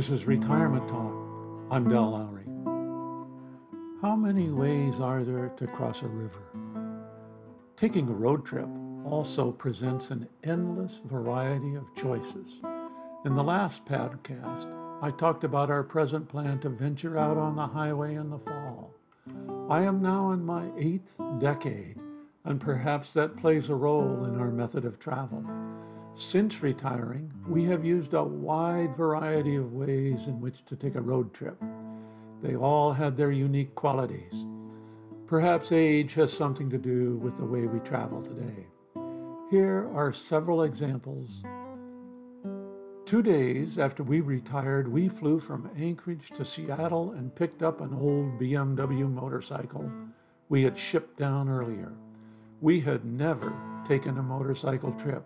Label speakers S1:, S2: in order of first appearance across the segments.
S1: This is Retirement Talk. I'm Del Lowry. How many ways are there to cross a river? Taking a road trip also presents an endless variety of choices. In the last podcast, I talked about our present plan to venture out on the highway in the fall. I am now in my eighth decade, and perhaps that plays a role in our method of travel. Since retiring, we have used a wide variety of ways in which to take a road trip. They all had their unique qualities. Perhaps age has something to do with the way we travel today. Here are several examples. Two days after we retired, we flew from Anchorage to Seattle and picked up an old BMW motorcycle we had shipped down earlier. We had never taken a motorcycle trip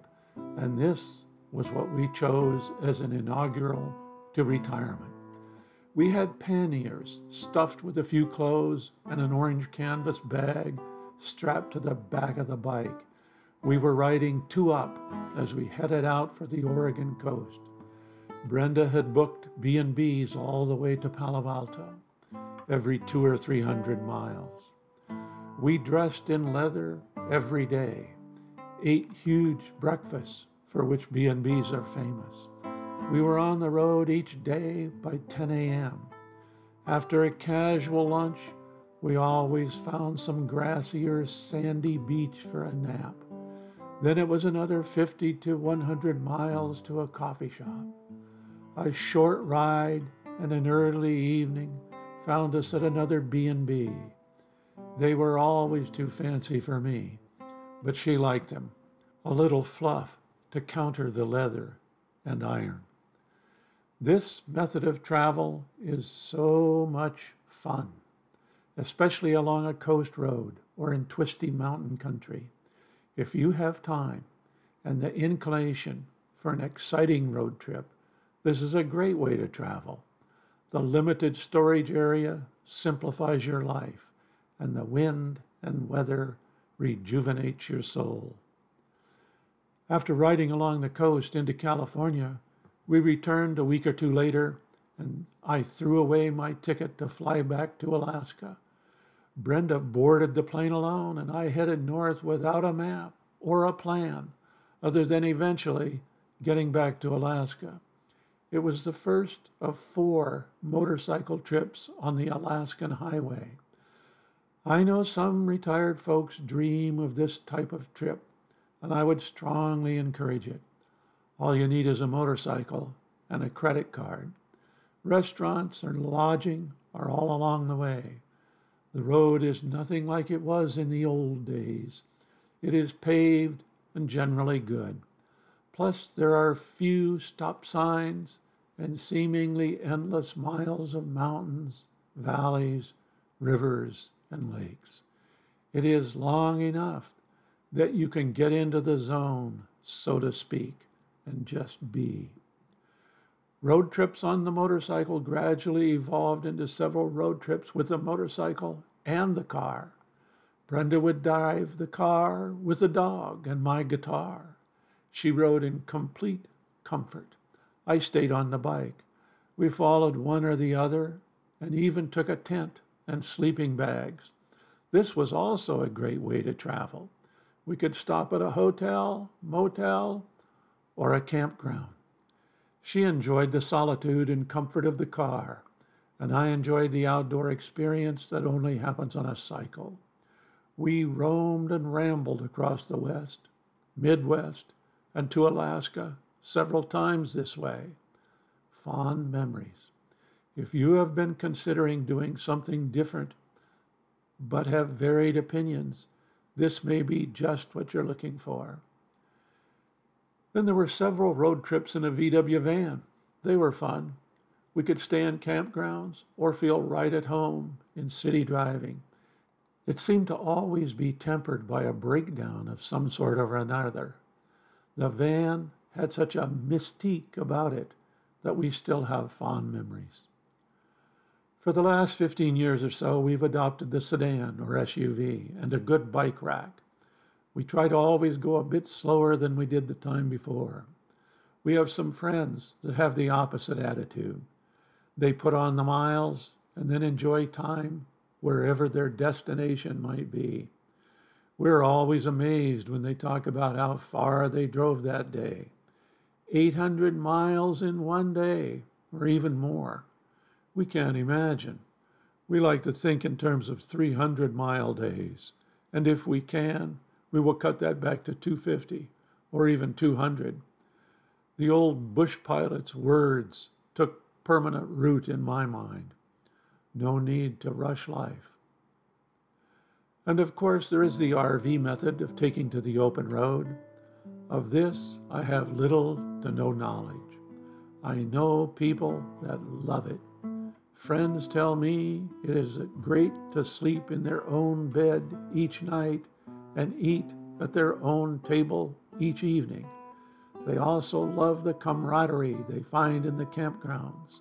S1: and this was what we chose as an inaugural to retirement. We had panniers stuffed with a few clothes and an orange canvas bag strapped to the back of the bike. We were riding two up as we headed out for the Oregon coast. Brenda had booked B&Bs all the way to Palo Alto, every two or three hundred miles. We dressed in leather every day ate huge breakfasts for which B&Bs are famous. We were on the road each day by 10 a.m. After a casual lunch, we always found some grassy or sandy beach for a nap. Then it was another 50 to 100 miles to a coffee shop. A short ride and an early evening found us at another B&B. They were always too fancy for me but she liked them. A little fluff to counter the leather and iron. This method of travel is so much fun, especially along a coast road or in twisty mountain country. If you have time and the inclination for an exciting road trip, this is a great way to travel. The limited storage area simplifies your life, and the wind and weather rejuvenates your soul. After riding along the coast into California, we returned a week or two later, and I threw away my ticket to fly back to Alaska. Brenda boarded the plane alone, and I headed north without a map or a plan, other than eventually getting back to Alaska. It was the first of four motorcycle trips on the Alaskan highway. I know some retired folks dream of this type of trip, and I would strongly encourage it. All you need is a motorcycle and a credit card. Restaurants and lodging are all along the way. The road is nothing like it was in the old days. It is paved and generally good. Plus, there are few stop signs and seemingly endless miles of mountains, valleys, rivers, and lakes. It is long enough that you can get into the zone, so to speak, and just be. Road trips on the motorcycle gradually evolved into several road trips with the motorcycle and the car. Brenda would drive the car with the dog and my guitar. She rode in complete comfort. I stayed on the bike. We followed one or the other and even took a tent and sleeping bags. This was also a great way to travel. We could stop at a hotel, motel, or a campground. She enjoyed the solitude and comfort of the car, and I enjoyed the outdoor experience that only happens on a cycle. We roamed and rambled across the West, Midwest, and to Alaska several times this way. Fond memories. If you have been considering doing something different but have varied opinions, this may be just what you're looking for. Then there were several road trips in a VW van. They were fun. We could stay in campgrounds or feel right at home in city driving. It seemed to always be tempered by a breakdown of some sort or another. The van had such a mystique about it that we still have fond memories. For the last 15 years or so, we've adopted the sedan or SUV and a good bike rack. We try to always go a bit slower than we did the time before. We have some friends that have the opposite attitude. They put on the miles and then enjoy time wherever their destination might be. We're always amazed when they talk about how far they drove that day 800 miles in one day, or even more. We can't imagine. We like to think in terms of 300 mile days, and if we can, we will cut that back to 250 or even 200. The old bush pilot's words took permanent root in my mind. No need to rush life. And of course, there is the RV method of taking to the open road. Of this, I have little to no knowledge. I know people that love it. Friends tell me it is great to sleep in their own bed each night and eat at their own table each evening. They also love the camaraderie they find in the campgrounds.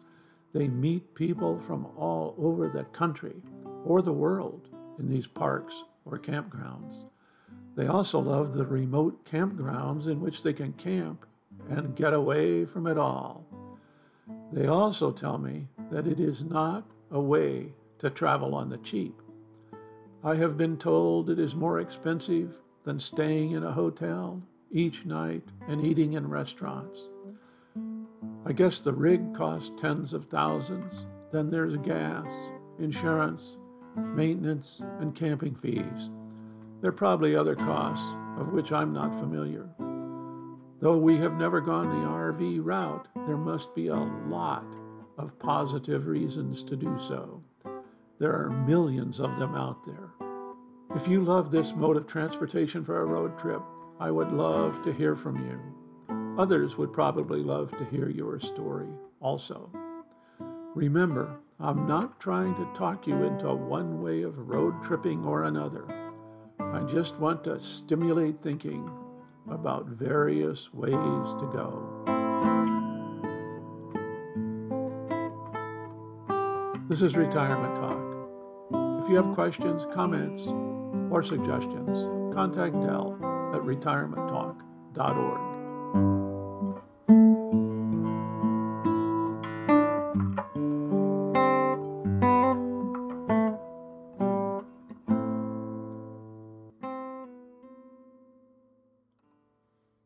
S1: They meet people from all over the country or the world in these parks or campgrounds. They also love the remote campgrounds in which they can camp and get away from it all. They also tell me that it is not a way to travel on the cheap. I have been told it is more expensive than staying in a hotel each night and eating in restaurants. I guess the rig costs tens of thousands. Then there's gas, insurance, maintenance, and camping fees. There are probably other costs of which I'm not familiar. Though we have never gone the RV route, there must be a lot of positive reasons to do so. There are millions of them out there. If you love this mode of transportation for a road trip, I would love to hear from you. Others would probably love to hear your story also. Remember, I'm not trying to talk you into one way of road tripping or another. I just want to stimulate thinking about various ways to go. This is Retirement Talk. If you have questions, comments, or suggestions, contact Dell at retirementtalk.org.